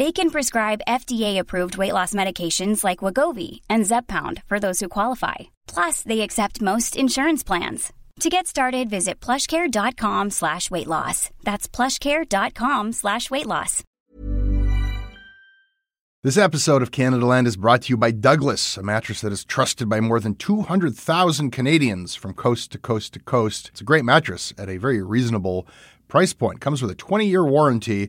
They can prescribe FDA-approved weight loss medications like Wegovy and Zepbound for those who qualify. Plus, they accept most insurance plans. To get started, visit plushcare.com slash weight loss. That's plushcare.com slash weight loss. This episode of Canadaland is brought to you by Douglas, a mattress that is trusted by more than 200,000 Canadians from coast to coast to coast. It's a great mattress at a very reasonable price point. Comes with a 20-year warranty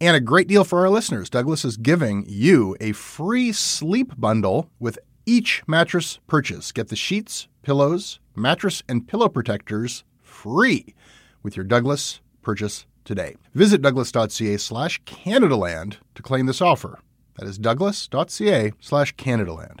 and a great deal for our listeners. Douglas is giving you a free sleep bundle with each mattress purchase. Get the sheets, pillows, mattress, and pillow protectors free with your Douglas purchase today. Visit douglas.ca slash Canadaland to claim this offer. That is douglas.ca slash Canadaland.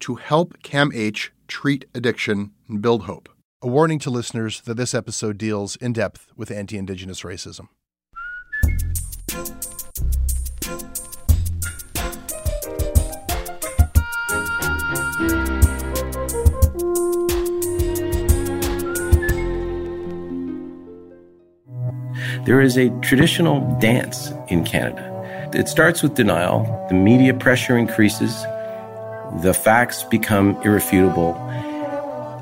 to help CAMH treat addiction and build hope. A warning to listeners that this episode deals in depth with anti Indigenous racism. There is a traditional dance in Canada. It starts with denial, the media pressure increases, the facts become irrefutable,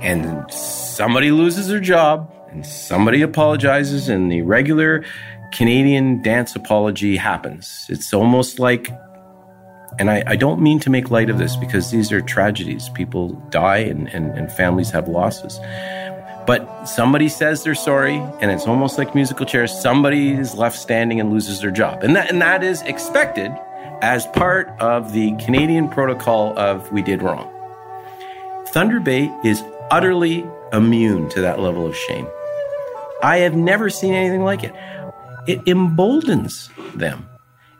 and somebody loses their job, and somebody apologizes, and the regular Canadian dance apology happens. It's almost like, and I, I don't mean to make light of this because these are tragedies. People die and, and, and families have losses. But somebody says they're sorry, and it's almost like musical chairs. Somebody is left standing and loses their job. And that, and that is expected as part of the Canadian protocol of we did wrong. Thunder Bay is utterly immune to that level of shame. I have never seen anything like it. It emboldens them.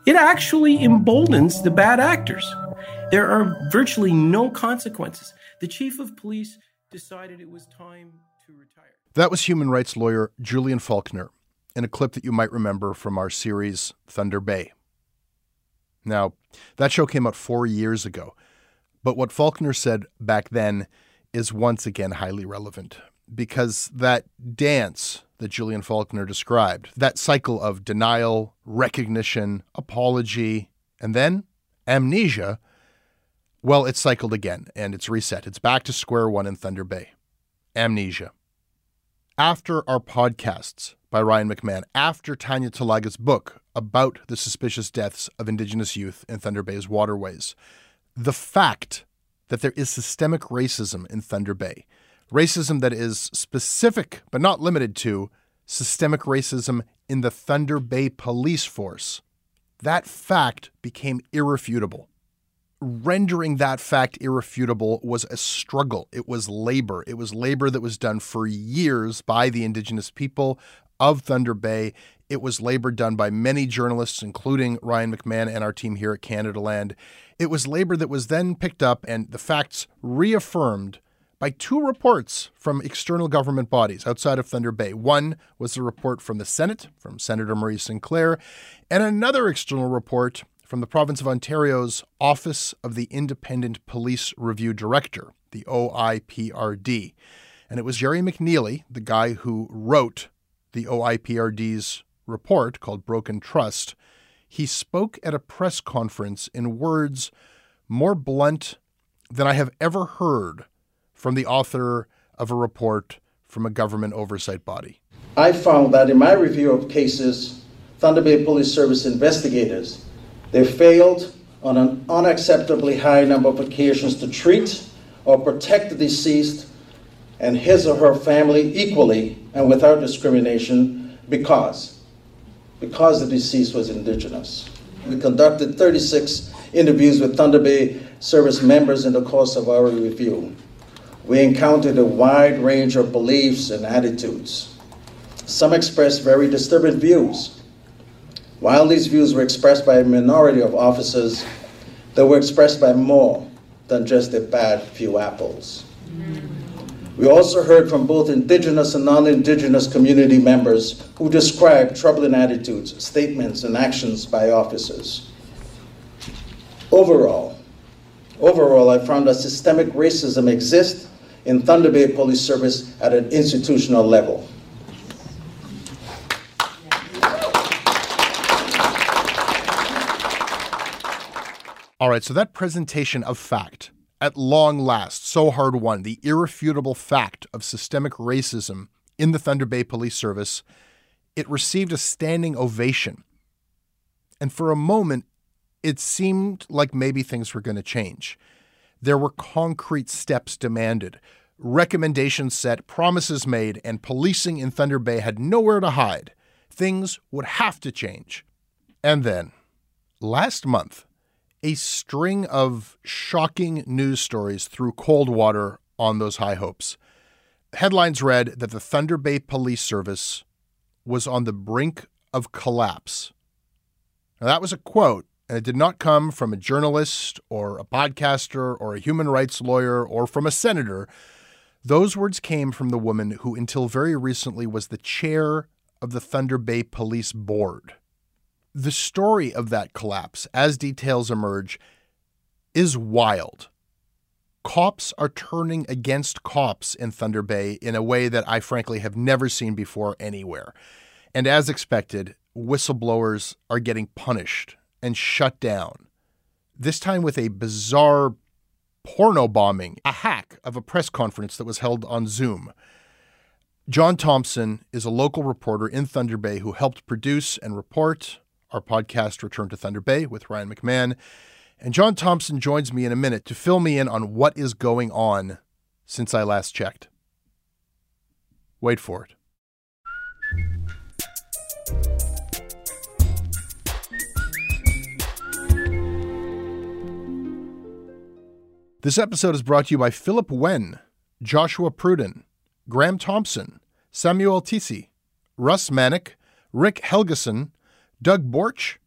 It actually emboldens the bad actors. There are virtually no consequences. The chief of police decided it was time to retire. That was human rights lawyer Julian Falconer in a clip that you might remember from our series Thunder Bay. Now, that show came out four years ago, but what Falconer said back then is once again highly relevant because that dance that Julian Falconer described, that cycle of denial, recognition, apology, and then amnesia, well, it's cycled again and it's reset. It's back to square one in Thunder Bay. Amnesia. After our podcasts by Ryan McMahon, after Tanya Talaga's book about the suspicious deaths of Indigenous youth in Thunder Bay's waterways, the fact that there is systemic racism in Thunder Bay, racism that is specific but not limited to systemic racism in the Thunder Bay police force, that fact became irrefutable rendering that fact irrefutable was a struggle. It was labor. It was labor that was done for years by the Indigenous people of Thunder Bay. It was labor done by many journalists, including Ryan McMahon and our team here at Canadaland. It was labor that was then picked up and the facts reaffirmed by two reports from external government bodies outside of Thunder Bay. One was a report from the Senate, from Senator Murray Sinclair, and another external report from the province of Ontario's Office of the Independent Police Review Director, the OIPRD. And it was Gerry McNeilly, the guy who wrote the OIPRD's report called Broken Trust. He spoke at a press conference in words more blunt than I have ever heard from the author of a report from a government oversight body. I found that in my review of cases, Thunder Bay Police Service investigators, they failed on an unacceptably high number of occasions to treat or protect the deceased and his or her family equally and without discrimination because because the deceased was indigenous. We conducted 36 interviews with Thunder Bay service members in the course of our review. We encountered a wide range of beliefs and attitudes. Some expressed very disturbing views. While these views were expressed by a minority of officers, they were expressed by more than just a bad few apples. We also heard from both indigenous and non indigenous community members who described troubling attitudes, statements, and actions by officers. Overall, overall, I found that systemic racism exists in Thunder Bay Police Service at an institutional level. All right, so that presentation of fact, at long last, so hard won, the irrefutable fact of systemic racism in the Thunder Bay Police Service, it received a standing ovation. And for a moment, it seemed like maybe things were going to change. There were concrete steps demanded, recommendations set, promises made, and policing in Thunder Bay had nowhere to hide. Things would have to change. And then, last month, a string of shocking news stories threw cold water on those high hopes. Headlines read that the Thunder Bay Police Service was on the brink of collapse. Now, that was a quote, and it did not come from a journalist or a podcaster or a human rights lawyer or from a senator. Those words came from the woman who, until very recently, was the chair of the Thunder Bay Police Board. The story of that collapse, as details emerge, is wild. Cops are turning against cops in Thunder Bay in a way that I frankly have never seen before anywhere. And as expected, whistleblowers are getting punished and shut down. This time with a bizarre porno bombing, a hack of a press conference that was held on Zoom. John Thompson is a local reporter in Thunder Bay who helped produce and report our podcast Return to Thunder Bay with Ryan McMahon. And John Thompson joins me in a minute to fill me in on what is going on since I last checked. Wait for it. This episode is brought to you by Philip Wen, Joshua Pruden, Graham Thompson, Samuel Tisi, Russ Manick, Rick Helgeson, Doug Borch,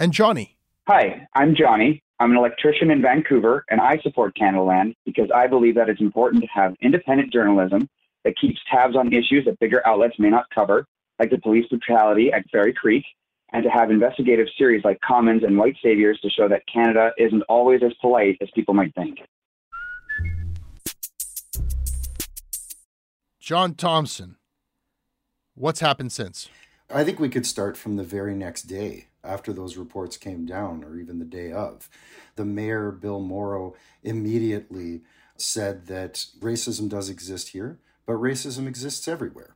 and Johnny. Hi, I'm Johnny. I'm an electrician in Vancouver, and I support Canadaland because I believe that it's important to have independent journalism that keeps tabs on issues that bigger outlets may not cover, like the police brutality at Fairy Creek, and to have investigative series like Commons and White Saviors to show that Canada isn't always as polite as people might think. John Thompson, what's happened since? I think we could start from the very next day after those reports came down, or even the day of. The mayor, Bill Mauro, immediately said that racism does exist here, but racism exists everywhere.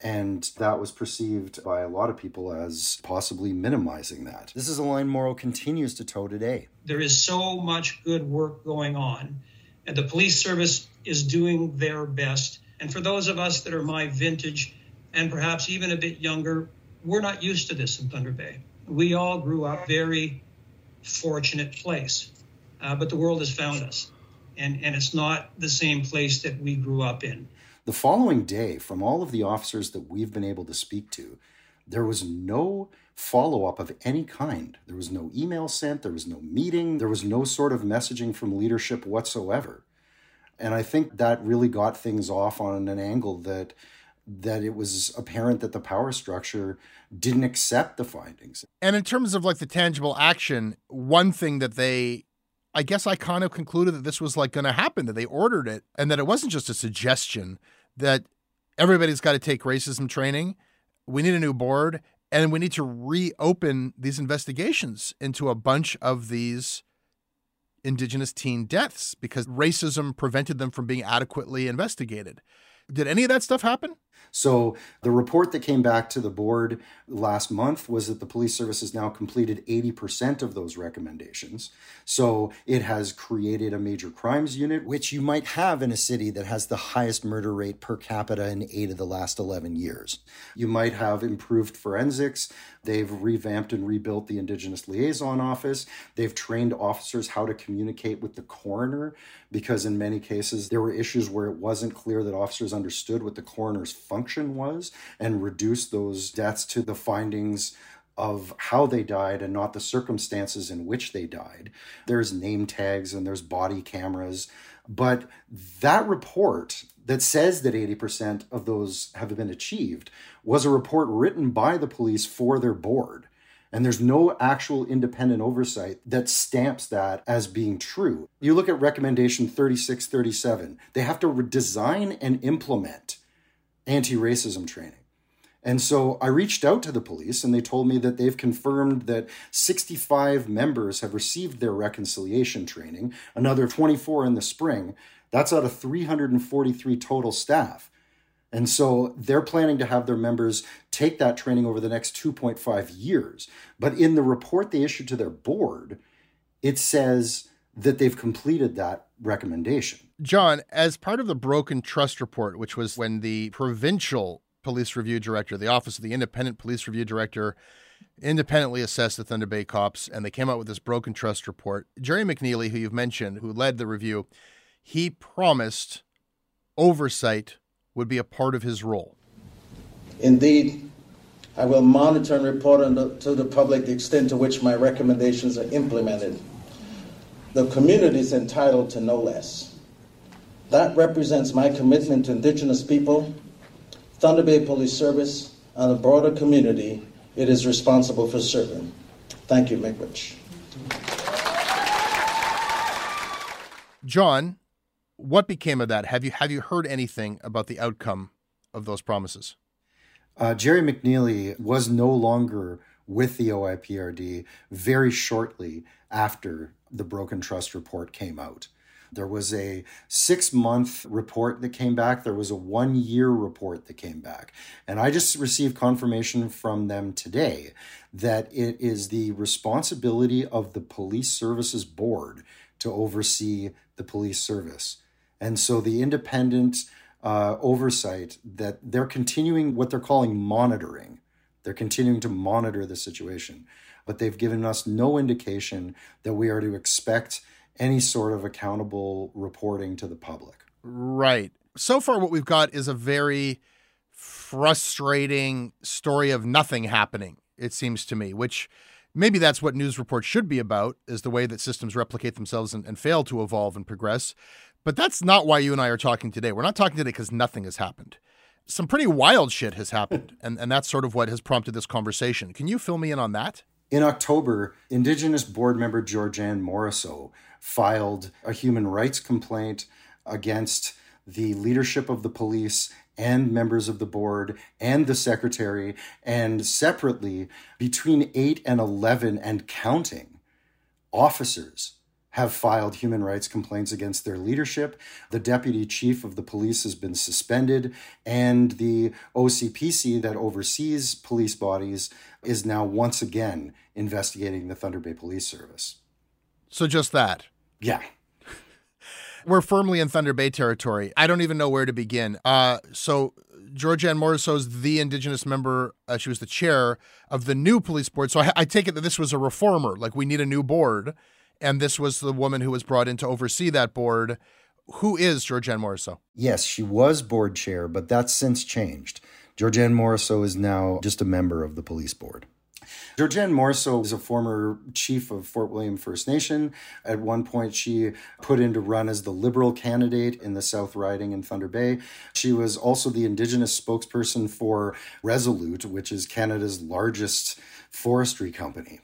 And that was perceived by a lot of people as possibly minimizing that. This is a line Mauro continues to toe today. There is so much good work going on, and the police service is doing their best. And for those of us that are my vintage, and perhaps even a bit younger, we're not used to this in Thunder Bay. We all grew up very fortunate place, uh, but the world has found us, and and it's not the same place that we grew up in. The following day, from all of the officers that we've been able to speak to, there was no follow up of any kind. There was no email sent, there was no meeting, there was no sort of messaging from leadership whatsoever. And I think that really got things off on an angle that that it was apparent that the power structure didn't accept the findings. And in terms of like the tangible action, one thing that they I guess I kind of concluded that this was like going to happen, that they ordered it, and that it wasn't just a suggestion that everybody's got to take racism training. We need a new board, and we need to reopen these investigations into a bunch of these Indigenous teen deaths because racism prevented them from being adequately investigated. Did any of that stuff happen? So, the report that came back to the board last month was that the police service has now completed 80% of those recommendations. So, it has created a major crimes unit, which you might have in a city that has the highest murder rate per capita in eight of the last 11 years. You might have improved forensics. They've revamped and rebuilt the Indigenous Liaison Office. They've trained officers how to communicate with the coroner because, in many cases, there were issues where it wasn't clear that officers understood what the coroner's function was and reduce those deaths to the findings of how they died and not the circumstances in which they died. There's name tags and there's body cameras. But that report that says that 80% of those have been achieved was a report written by the police for their board. And there's no actual independent oversight that stamps that as being true. You look at recommendation 3637, they have to design and implement anti racism training. And so I reached out to the police and they told me that they've confirmed that 65 members have received their reconciliation training, another 24 in the spring. That's out of 343 total staff. And so they're planning to have their members take that training over the next 2.5 years. But in the report they issued to their board, it says that they've completed that recommendation. John, as part of the broken trust report, which was when the provincial police review director, the office of the independent police review director, independently assessed the Thunder Bay cops, and they came out with this broken trust report. Gerry McNeilly, who you've mentioned, who led the review, he promised oversight would be a part of his role. Indeed, I will monitor and report the, to the public the extent to which my recommendations are implemented. The community is entitled to no less. That represents my commitment to Indigenous people, Thunder Bay Police Service, and the broader community it is responsible for serving. Thank you, Miigwech. John, what became of that? Have you have you heard anything about the outcome of those promises? Uh, Gerry McNeilly was no longer with the OIPRD very shortly after the Broken Trust report came out. There was a six month report that came back. There was a one year report that came back. And I just received confirmation from them today that it is the responsibility of the Police Services Board to oversee the police service. And so the independent uh, oversight that they're continuing what they're calling monitoring. They're continuing to monitor the situation, but they've given us no indication that we are to expect any sort of accountable reporting to the public. Right. So far, what we've got is a very frustrating story of nothing happening, it seems to me, which maybe that's what news reports should be about, is the way that systems replicate themselves and, and fail to evolve and progress. But that's not why you and I are talking today. We're not talking today because nothing has happened. Some pretty wild shit has happened, and, and that's sort of what has prompted this conversation. Can you fill me in on that? In October, Indigenous board member Georjann Morriseau filed a human rights complaint against the leadership of the police and members of the board and the secretary, and separately, between 8 and 11 and counting officers have filed human rights complaints against their leadership. The deputy chief of the police has been suspended, and the OCPC that oversees police bodies is now once again investigating the Thunder Bay Police Service. So, just that? Yeah. We're firmly in Thunder Bay territory. I don't even know where to begin. Uh, so, Georjann Morriseau's the Indigenous member. Uh, she was the chair of the new police board. So I, I take it that this was a reformer. Like we need a new board and this was the woman who was brought in to oversee that board. Who is Georjann Morriseau? Yes, she was board chair, but that's since changed. Georjann Morriseau is now just a member of the police board. Georjann Morriseau is a former chief of Fort William First Nation. At one point, she put in to run as the Liberal candidate in the South Riding in Thunder Bay. She was also the Indigenous spokesperson for Resolute, which is Canada's largest forestry company.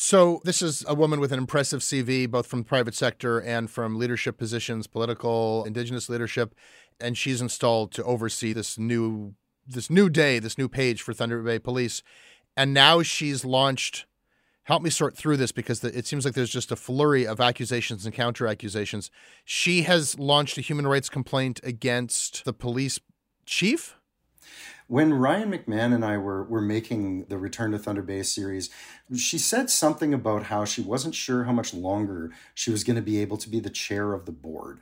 So, this is a woman with an impressive CV, both from the private sector and from leadership positions, political, indigenous leadership, and she's installed to oversee this new this new day, this new page for Thunder Bay Police. And now she's launched help me sort through this because it seems like there's just a flurry of accusations and counter accusations. She has launched a human rights complaint against the police chief when Ryan McMahon and I were, were making the Return to Thunder Bay series, she said something about how she wasn't sure how much longer she was going to be able to be the chair of the board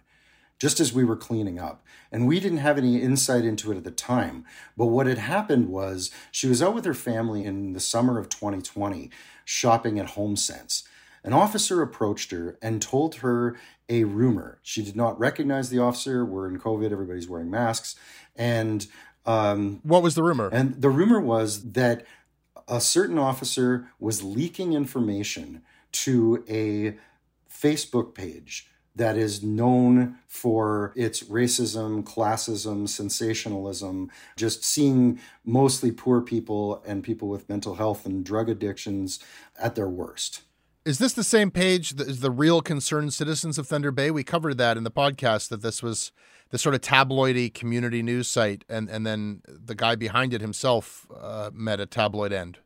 just as we were cleaning up. And we didn't have any insight into it at the time. But what had happened was she was out with her family in the summer of 2020 shopping at HomeSense. An officer approached her and told her a rumor. She did not recognize the officer. We're in COVID, everybody's wearing masks. And um, what was the rumor? And the rumor was that a certain officer was leaking information to a Facebook page that is known for its racism, classism, sensationalism, just seeing mostly poor people and people with mental health and drug addictions at their worst. Is this the same page as the real concerned citizens of Thunder Bay? We covered that in the podcast that this was the sort of tabloidy community news site, and and then the guy behind it himself uh, met a tabloid end.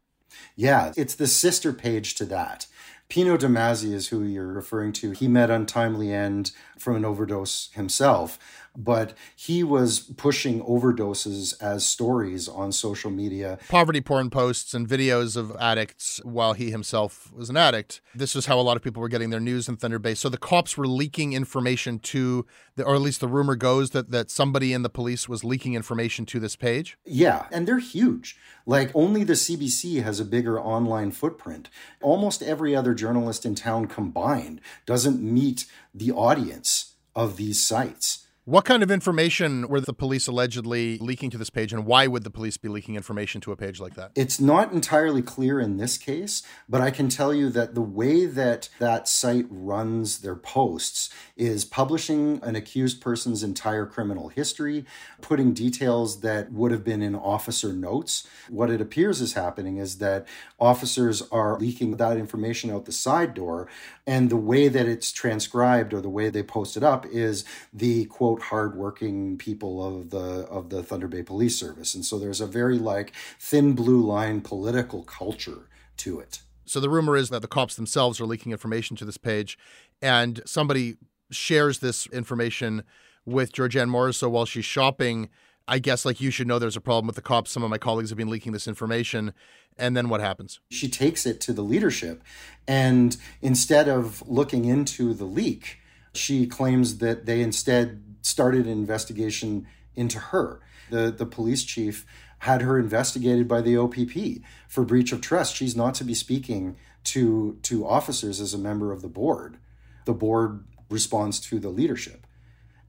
Yeah, it's the sister page to that. Pino Damazzi is who you're referring to. He met untimely end from an overdose himself but he was pushing overdoses as stories on social media. Poverty porn posts and videos of addicts while he himself was an addict. This was how a lot of people were getting their news in Thunder Bay. So the cops were leaking information to, the, or at least the rumor goes that, that somebody in the police was leaking information to this page. Yeah, and they're huge. Like only the CBC has a bigger online footprint. Almost every other journalist in town combined doesn't meet the audience of these sites. What kind of information were the police allegedly leaking to this page, and why would the police be leaking information to a page like that? It's not entirely clear in this case, but I can tell you that the way that that site runs their posts is publishing an accused person's entire criminal history, putting details that would have been in officer notes. What it appears is happening is that officers are leaking that information out the side door, and the way that it's transcribed or the way they post it up is the quote hardworking people of the of the Thunder Bay Police Service, and so there's a very like thin blue line political culture to it. So the rumor is that the cops themselves are leaking information to this page, and somebody shares this information with Georjann Morriseau while she's shopping. I guess like you should know there's a problem with the cops. Some of my colleagues have been leaking this information. And then what happens? She takes it to the leadership. And instead of looking into the leak, she claims that they instead started an investigation into her. The, the police chief had her investigated by the OPP for breach of trust. She's not to be speaking to, to officers as a member of the board. The board responds to the leadership.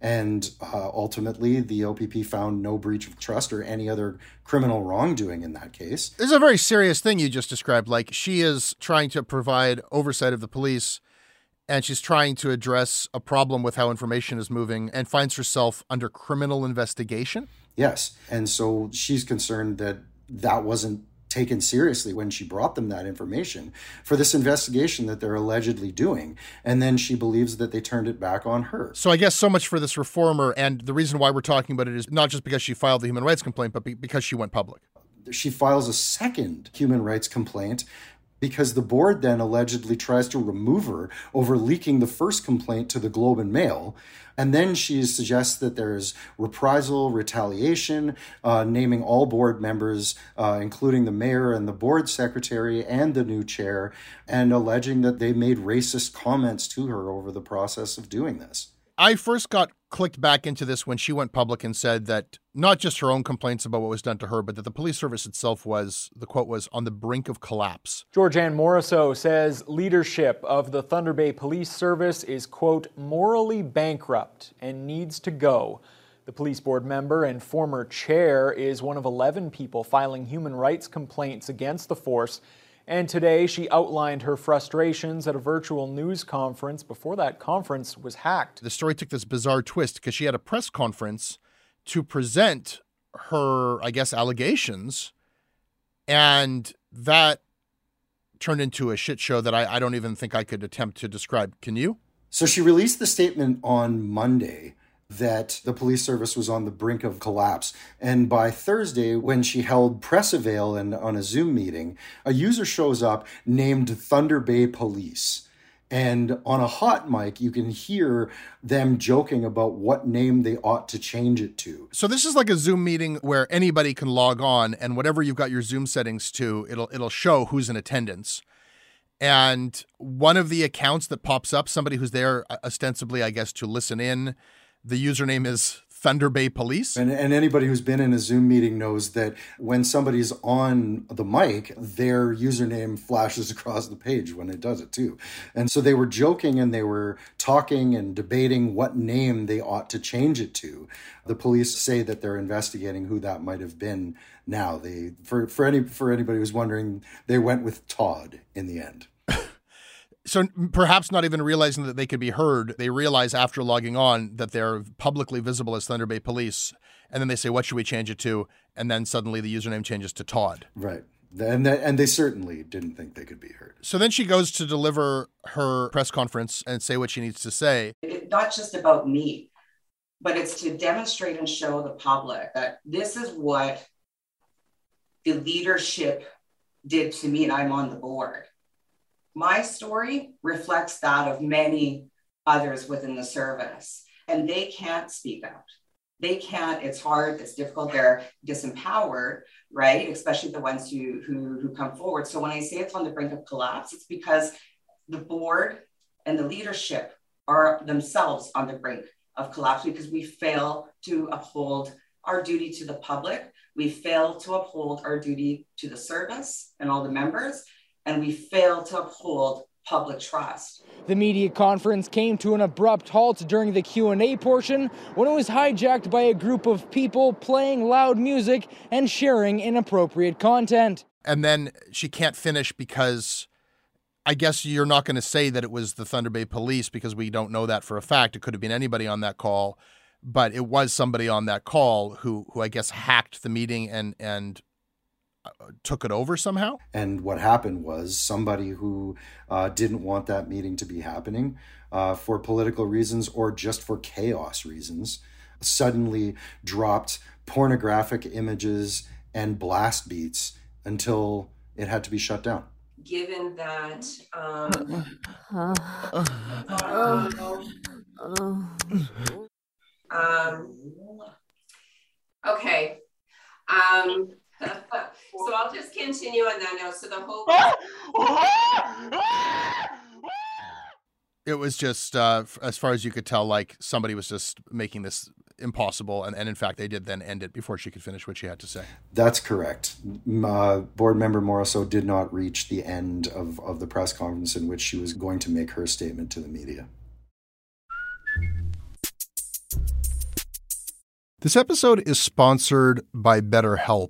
And uh, ultimately, the OPP found no breach of trust or any other criminal wrongdoing in that case. This is a very serious thing you just described. Like, she is trying to provide oversight of the police and she's trying to address a problem with how information is moving and finds herself under criminal investigation. Yes. And so she's concerned that that wasn't taken seriously when she brought them that information for this investigation that they're allegedly doing. And then she believes that they turned it back on her. So I guess so much for this reformer. And the reason why we're talking about it is not just because she filed the human rights complaint, but because she went public. She files a second human rights complaint because the board then allegedly tries to remove her over leaking the first complaint to the Globe and Mail. And then she suggests that there's reprisal, retaliation, uh, naming all board members, uh, including the mayor and the board secretary and the new chair, and alleging that they made racist comments to her over the process of doing this. I first got clicked back into this when she went public and said that not just her own complaints about what was done to her, but that the police service itself was, the quote was, on the brink of collapse. Georjann Morriseau says leadership of the Thunder Bay Police Service is, quote, morally bankrupt and needs to go. The police board member and former chair is one of 11 people filing human rights complaints against the force and today she outlined her frustrations at a virtual news conference before that conference was hacked. The story took this bizarre twist because she had a press conference to present her, I guess, allegations. And that turned into a shit show that I, I don't even think I could attempt to describe. Can you? So she released the statement on Monday that the police service was on the brink of collapse. And by Thursday, when she held press avail and on a Zoom meeting, a user shows up named Thunder Bay Police. And on a hot mic, you can hear them joking about what name they ought to change it to. So this is like a Zoom meeting where anybody can log on and whatever you've got your Zoom settings to, it'll it'll show who's in attendance. And one of the accounts that pops up, somebody who's there ostensibly, I guess, to listen in, the username is Thunder Bay Police. And, and anybody who's been in a Zoom meeting knows that when somebody's on the mic, their username flashes across the page when it does it too. And so they were joking and they were talking and debating what name they ought to change it to. The police say that they're investigating who that might have been now. They for, for any for anybody who's wondering, they went with Todd in the end so perhaps not even realizing that they could be heard, they realize after logging on that they're publicly visible as Thunder Bay Police, and then they say, "What should we change it to?" And then suddenly the username changes to Todd. Right. And they, and they certainly didn't think they could be heard. So then she goes to deliver her press conference and say what she needs to say. It's not just about me, but it's to demonstrate and show the public that this is what the leadership did to me, and I'm on the board my story reflects that of many others within the service, and they can't speak out. They can't, it's hard, it's difficult, they're disempowered, right? Especially the ones who, who, who come forward. So when I say it's on the brink of collapse, it's because the board and the leadership are themselves on the brink of collapse because we fail to uphold our duty to the public. We fail to uphold our duty to the service and all the members and we fail to uphold public trust. The media conference came to an abrupt halt during the Q&A portion when it was hijacked by a group of people playing loud music and sharing inappropriate content. And then she can't finish because I guess you're not going to say that it was the Thunder Bay Police because we don't know that for a fact. It could have been anybody on that call, but it was somebody on that call who who I guess hacked the meeting and and took it over somehow. And what happened was somebody who uh, didn't want that meeting to be happening uh, for political reasons or just for chaos reasons suddenly dropped pornographic images and blast beats until it had to be shut down. Given that. Um, um, okay. Um, so I'll just continue on that note. So the whole. it was just, uh, as far as you could tell, like somebody was just making this impossible. And, and in fact, they did then end it before she could finish what she had to say. That's correct. Uh, board member Morriseau did not reach the end of, of the press conference in which she was going to make her statement to the media. This episode is sponsored by BetterHelp.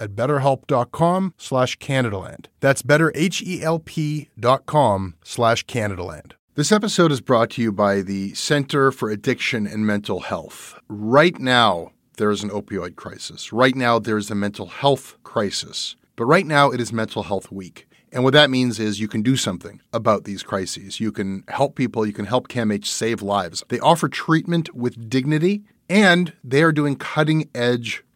at betterhelp.com slash Canadaland. That's betterhelp.com slash Canadaland. This episode is brought to you by the Center for Addiction and Mental Health. Right now, there is an opioid crisis. Right now, there is a mental health crisis. But right now, it is Mental Health Week. And what that means is you can do something about these crises. You can help people, you can help CAMH save lives. They offer treatment with dignity, and they are doing cutting edge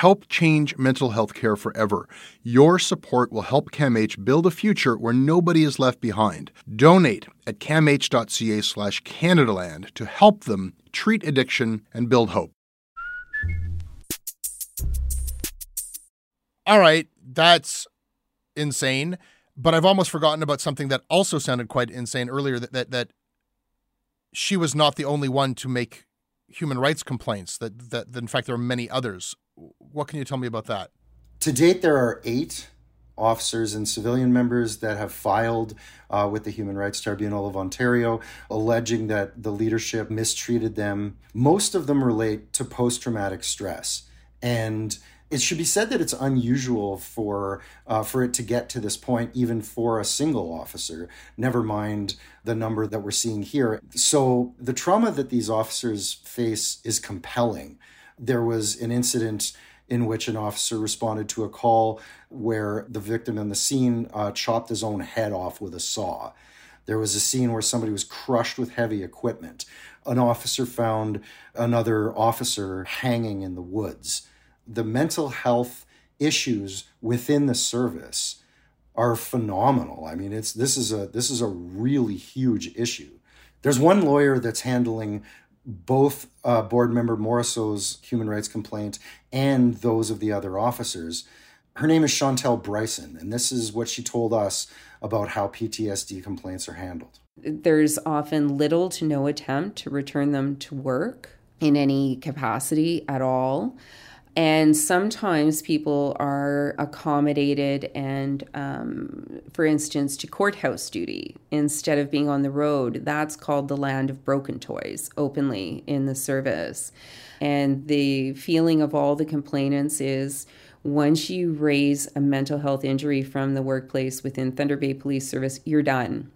Help change mental health care forever. Your support will help CAMH build a future where nobody is left behind. Donate at camh.ca slash Canadaland to help them treat addiction and build hope. All right, that's insane. But I've almost forgotten about something that also sounded quite insane earlier that, that, that she was not the only one to make human rights complaints, that, that, that in fact there are many others. What can you tell me about that? To date, there are eight officers and civilian members that have filed uh, with the Human Rights Tribunal of Ontario, alleging that the leadership mistreated them. Most of them relate to post traumatic stress. And it should be said that it's unusual for uh, for it to get to this point, even for a single officer. Never mind the number that we're seeing here. So the trauma that these officers face is compelling. There was an incident in which an officer responded to a call where the victim in the scene uh, chopped his own head off with a saw. There was a scene where somebody was crushed with heavy equipment. An officer found another officer hanging in the woods. The mental health issues within the service are phenomenal. I mean, it's this is a this is a really huge issue. There's one lawyer that's handling both uh, board member Morriseau's human rights complaint and those of the other officers. Her name is Chantelle Bryson, and this is what she told us about how PTSD complaints are handled. There's often little to no attempt to return them to work in any capacity at all. And sometimes people are accommodated and, um, for instance, to courthouse duty instead of being on the road. That's called the land of broken toys openly in the service. And the feeling of all the complainants is once you raise a mental health injury from the workplace within Thunder Bay Police Service, you're done.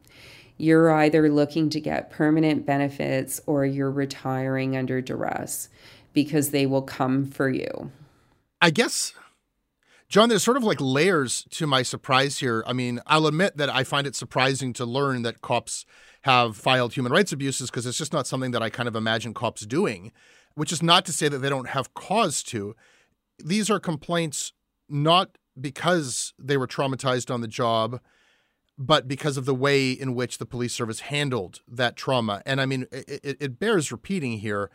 You're either looking to get permanent benefits or you're retiring under duress because they will come for you. I guess, John, there's sort of like layers to my surprise here. I mean, I'll admit that I find it surprising to learn that cops have filed human rights abuses because it's just not something that I kind of imagine cops doing, which is not to say that they don't have cause to. These are complaints not because they were traumatized on the job, but because of the way in which the police service handled that trauma. And I mean, it, it bears repeating here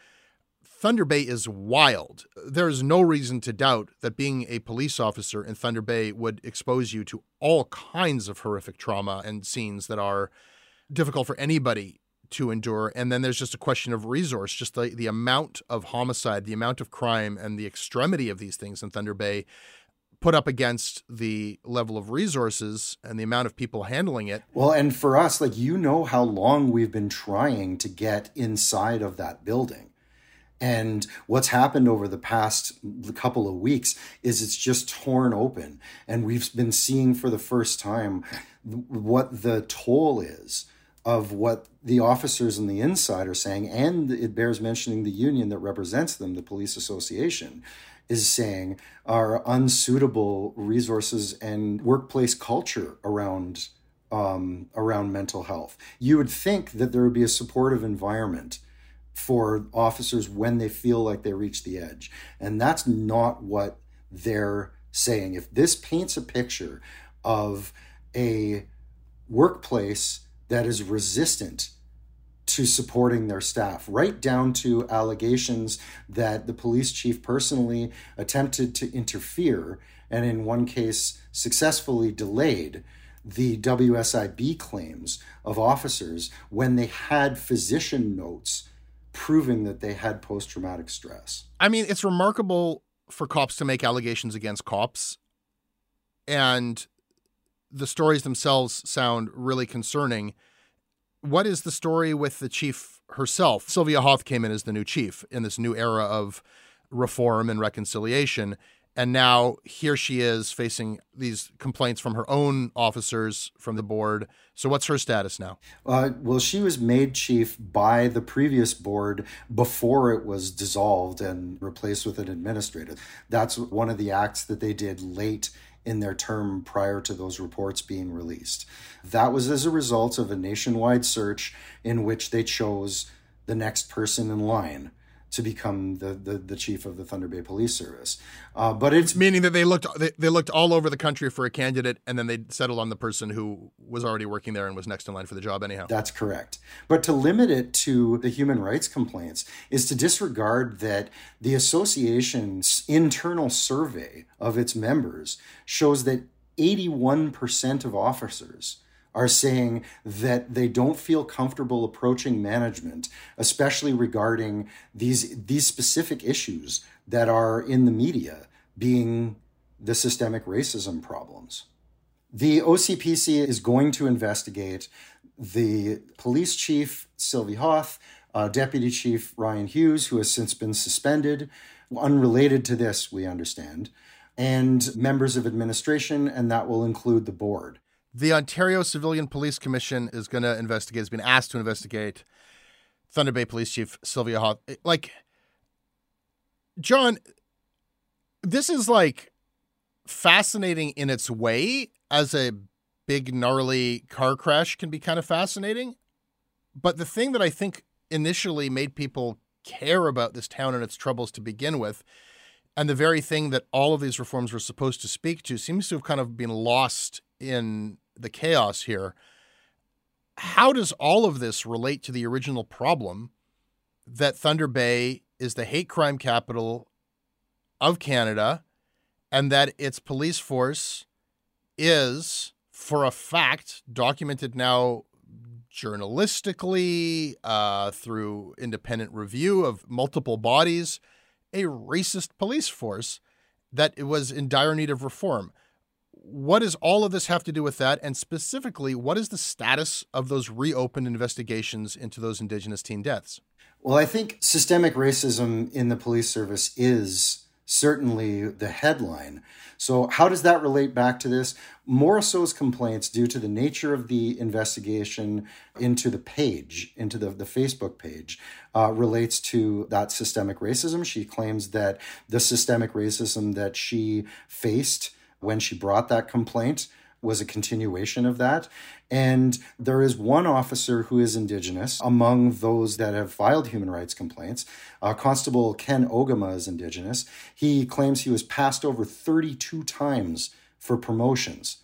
Thunder Bay is wild. There is no reason to doubt that being a police officer in Thunder Bay would expose you to all kinds of horrific trauma and scenes that are difficult for anybody to endure. And then there's just a question of resource, just the, the amount of homicide, the amount of crime, and the extremity of these things in Thunder Bay put up against the level of resources and the amount of people handling it. Well, and for us, like, you know how long we've been trying to get inside of that building and what's happened over the past couple of weeks is it's just torn open. And we've been seeing for the first time what the toll is of what the officers and the inside are saying. And it bears mentioning the union that represents them, the police association, is saying are unsuitable resources and workplace culture around um, around mental health. You would think that there would be a supportive environment for officers when they feel like they reach the edge. And that's not what they're saying. If this paints a picture of a workplace that is resistant to supporting their staff, right down to allegations that the police chief personally attempted to interfere and, in one case, successfully delayed the WSIB claims of officers when they had physician notes proving that they had post traumatic stress. I mean, it's remarkable for cops to make allegations against cops. And the stories themselves sound really concerning. What is the story with the chief herself? Sylvia Hauth came in as the new chief in this new era of reform and reconciliation. And now here she is facing these complaints from her own officers from the board. So, what's her status now? Uh, well, she was made chief by the previous board before it was dissolved and replaced with an administrator. That's one of the acts that they did late in their term prior to those reports being released. That was as a result of a nationwide search in which they chose the next person in line to become the, the, the chief of the Thunder Bay Police Service. Uh, but it's meaning that they looked they, they looked all over the country for a candidate, and then they settled on the person who was already working there and was next in line for the job anyhow. That's correct. But to limit it to the human rights complaints is to disregard that the association's internal survey of its members shows that 81% of officers are saying that they don't feel comfortable approaching management, especially regarding these these specific issues that are in the media, being the systemic racism problems. The OCPC is going to investigate the police chief, Sylvie Hauth, uh, Deputy Chief Ryan Hughes, who has since been suspended, unrelated to this, we understand, and members of administration, and that will include the board the Ontario Civilian Police Commission is going to investigate, has been asked to investigate Thunder Bay Police Chief Sylvia Hauth. Eh, like, John, this is like fascinating in its way as a big, gnarly car crash can be kind of fascinating. But the thing that I think initially made people care about this town and its troubles to begin with, and the very thing that all of these reforms were supposed to speak to, seems to have kind of been lost in the chaos here. How does all of this relate to the original problem that Thunder Bay is the hate crime capital of Canada and that its police force is, for a fact, documented now journalistically uh, through independent review of multiple bodies, a racist police force that was in dire need of reform what does all of this have to do with that? And specifically, what is the status of those reopened investigations into those Indigenous teen deaths? Well, I think systemic racism in the police service is certainly the headline. So, how does that relate back to this? Morriseau's complaints, due to the nature of the investigation into the page, into the, the Facebook page, uh, relates to that systemic racism. She claims that the systemic racism that she faced when she brought that complaint was a continuation of that. And there is one officer who is Indigenous among those that have filed human rights complaints. Uh, Constable Ken Ogama is Indigenous. He claims he was passed over 32 times for promotions.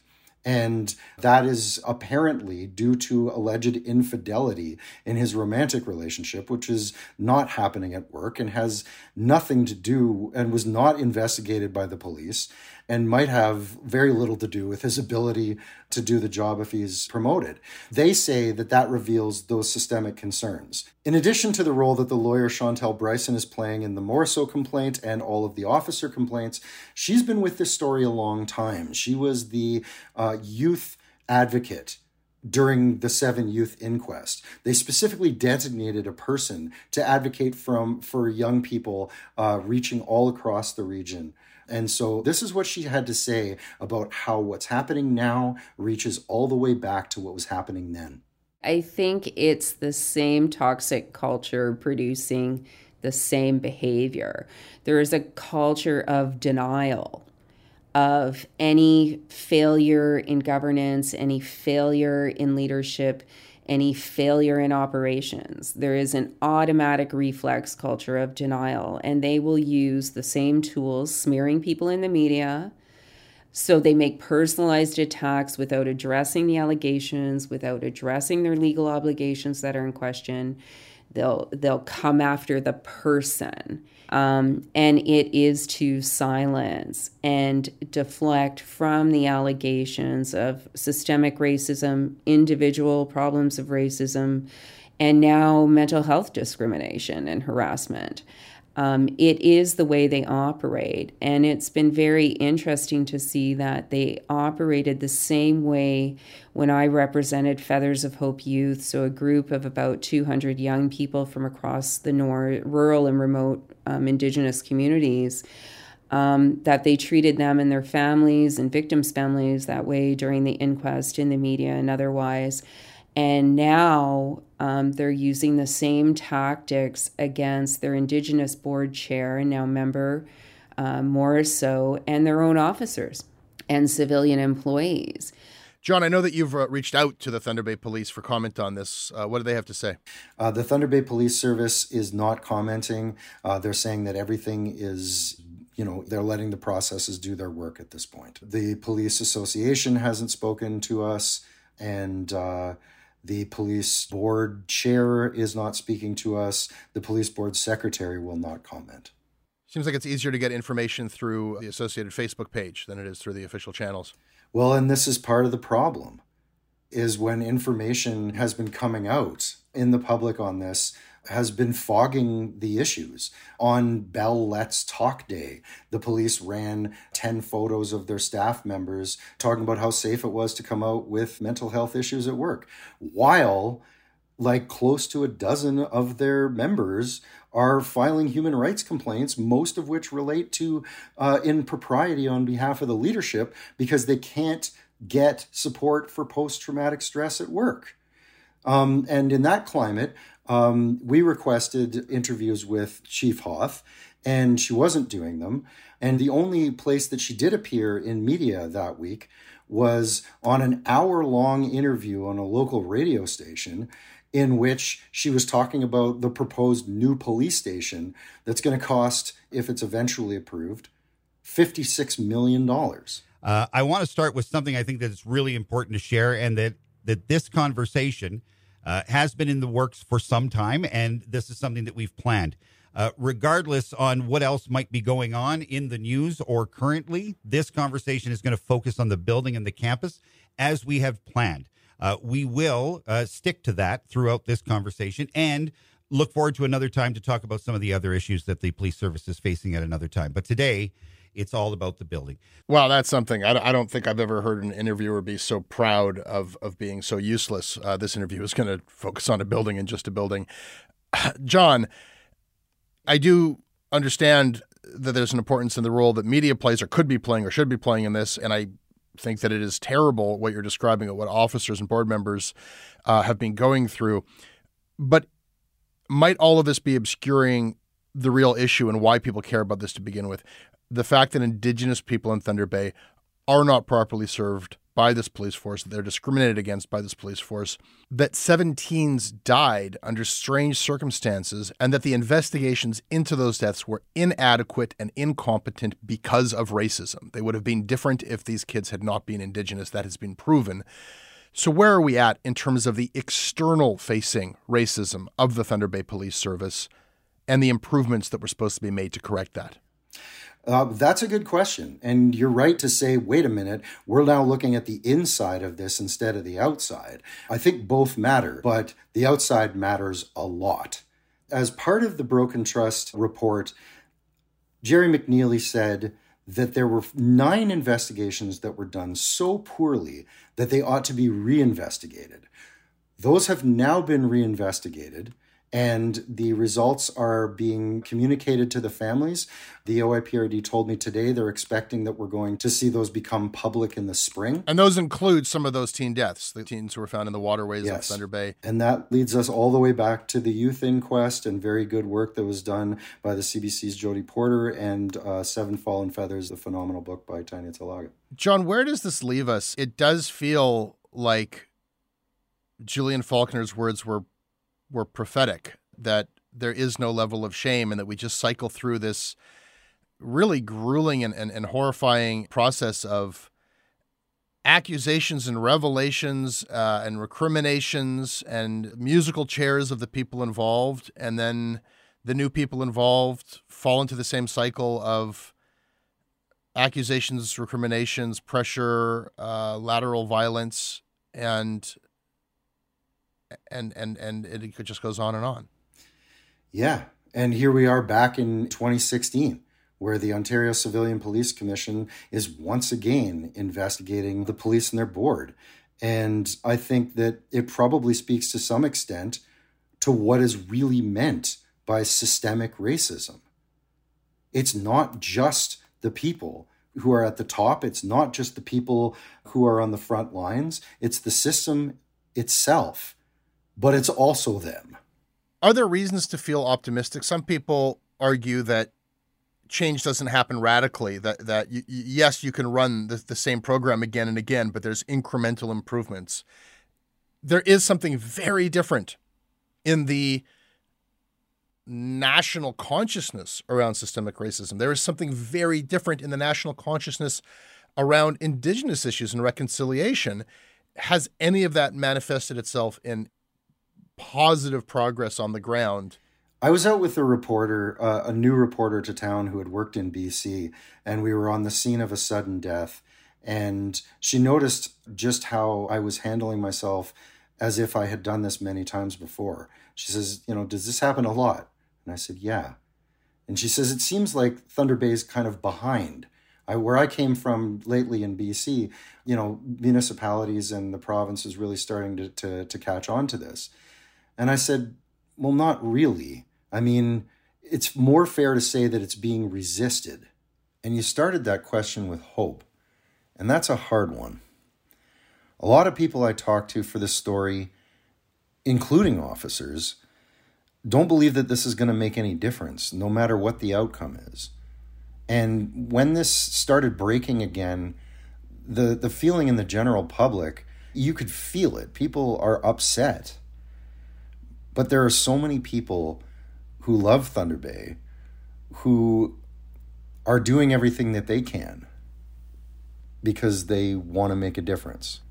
And that is apparently due to alleged infidelity in his romantic relationship, which is not happening at work and has nothing to do and was not investigated by the police and might have very little to do with his ability to do the job if he's promoted. They say that that reveals those systemic concerns. In addition to the role that the lawyer Chantelle Bryson is playing in the Morriseau complaint and all of the officer complaints, she's been with this story a long time. She was the uh, youth advocate during the seven youth inquest they specifically designated a person to advocate from for young people uh, reaching all across the region and so this is what she had to say about how what's happening now reaches all the way back to what was happening then. I think it's the same toxic culture producing the same behavior. There is a culture of denial of any failure in governance, any failure in leadership, any failure in operations. There is an automatic reflex culture of denial, and they will use the same tools, smearing people in the media. So they make personalized attacks without addressing the allegations, without addressing their legal obligations that are in question. They'll they'll come after the person um, and it is to silence and deflect from the allegations of systemic racism, individual problems of racism, and now mental health discrimination and harassment. Um, it is the way they operate. And it's been very interesting to see that they operated the same way when I represented Feathers of Hope Youth, so a group of about 200 young people from across the nor- rural and remote um, Indigenous communities. um, that they treated them and their families and victims' families that way during the inquest in the media and otherwise. And now um, they're using the same tactics against their Indigenous board chair and now member, uh, Morriseau, and their own officers and civilian employees. John, I know that you've uh, reached out to the Thunder Bay Police for comment on this. Uh, what do they have to say? Uh, the Thunder Bay Police Service is not commenting. Uh, they're saying that everything is you know, they're letting the processes do their work at this point. The police association hasn't spoken to us, and uh, the police board chair is not speaking to us. The police board secretary will not comment. Seems like it's easier to get information through the associated Facebook page than it is through the official channels. Well, and this is part of the problem is when information has been coming out in the public on this has been fogging the issues. On Bell Let's Talk Day, the police ran 10 photos of their staff members talking about how safe it was to come out with mental health issues at work, while like close to a dozen of their members are filing human rights complaints, most of which relate to uh, impropriety on behalf of the leadership because they can't get support for post traumatic stress at work. Um, and in that climate, um, we requested interviews with Chief Hauth, and she wasn't doing them. And the only place that she did appear in media that week was on an hour long interview on a local radio station in which she was talking about the proposed new police station that's going to cost, if it's eventually approved, $56 million. Uh, I want to start with something I think that is really important to share, and that, that this conversation uh, has been in the works for some time, and this is something that we've planned. Uh, regardless on what else might be going on in the news or currently, this conversation is going to focus on the building and the campus as we have planned. Uh, we will uh, stick to that throughout this conversation and look forward to another time to talk about some of the other issues that the police service is facing at another time. But today, it's all about the building. Well, that's something I, don't think I've ever heard an interviewer be so proud of of being so useless. Uh, this interview is going to focus on a building and just a building. John, I do understand that there's an importance in the role that media plays or could be playing or should be playing in this, and I think that it is terrible what you're describing of what officers and board members uh, have been going through. But might all of this be obscuring the real issue and why people care about this to begin with? the fact that Indigenous people in Thunder Bay are not properly served by this police force, that they're discriminated against by this police force, that 17s died under strange circumstances, and that the investigations into those deaths were inadequate and incompetent because of racism. They would have been different if these kids had not been Indigenous. That has been proven. So, where are we at in terms of the external facing racism of the Thunder Bay Police Service and the improvements that were supposed to be made to correct that? Uh, that's a good question. And you're right to say, wait a minute, we're now looking at the inside of this instead of the outside. I think both matter, but the outside matters a lot. As part of the Broken Trust report, Gerry McNeilly said that there were nine investigations that were done so poorly that they ought to be reinvestigated. Those have now been reinvestigated and the results are being communicated to the families. The OIPRD told me today they're expecting that we're going to see those become public in the spring. And those include some of those teen deaths, the teens who were found in the waterways yes. of Thunder Bay. And that leads us all the way back to the youth inquest and very good work that was done by the CBC's Jody Porter and uh, Seven Fallen Feathers, the phenomenal book by Tanya Talaga. John, where does this leave us? It does feel like Julian Falconer's words were were prophetic that there is no level of shame and that we just cycle through this really grueling and, and, and horrifying process of accusations and revelations uh, and recriminations and musical chairs of the people involved and then the new people involved fall into the same cycle of accusations recriminations pressure uh, lateral violence and and and and it just goes on and on. Yeah, and here we are back in 2016 where the Ontario Civilian Police Commission is once again investigating the police and their board. And I think that it probably speaks to some extent to what is really meant by systemic racism. It's not just the people who are at the top. It's not just the people who are on the front lines, it's the system itself, but it's also them. Are there reasons to feel optimistic? Some people argue that change doesn't happen radically that that y- yes you can run the, the same program again and again but there's incremental improvements there is something very different in the national consciousness around systemic racism. There is something very different in the national consciousness around indigenous issues and reconciliation. Has any of that manifested itself in positive progress on the ground? I was out with a reporter, uh, a new reporter to town who had worked in BC, and we were on the scene of a sudden death. And she noticed just how I was handling myself as if I had done this many times before. She says, You know, does this happen a lot? And I said, Yeah. And she says, It seems like Thunder Bay is kind of behind. I, where I came from lately in BC, you know, municipalities and the province is really starting to, to, to catch on to this. And I said, Well, not really. I mean, it's more fair to say that it's being resisted. And you started that question with hope. And that's a hard one. A lot of people I talk to for this story, including officers, don't believe that this is going to make any difference, no matter what the outcome is. And when this started breaking again, the, the feeling in the general public, you could feel it. People are upset. But there are so many people who love Thunder Bay who are doing everything that they can because they want to make a difference.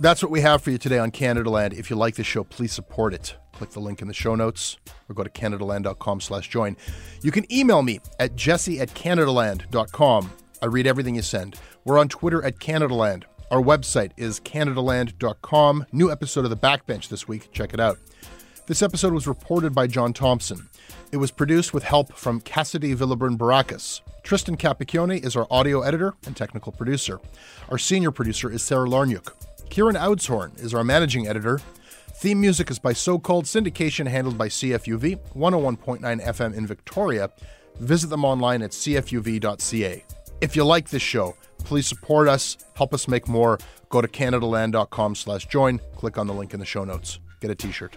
That's what we have for you today on Canadaland. If you like the show, please support it. Click the link in the show notes or go to canadaland.com slash join. You can email me at jesse at canadaland.com. I read everything you send. We're on Twitter at Canadaland. Our website is canadaland.com. New episode of The Backbench this week. Check it out. This episode was reported by John Thompson. It was produced with help from Cassidy Villaburn Baracus. Tristan Capicchione is our audio editor and technical producer. Our senior producer is Sarah Larniuk. Kieran Oudshoorn is our managing editor. Theme music is by So Called Syndication, handled by CFUV, 101.9 FM in Victoria. Visit them online at cfuv.ca. If you like this show, please support us, help us make more. Go to canadaland.com slash join, click on the link in the show notes. Get a t-shirt.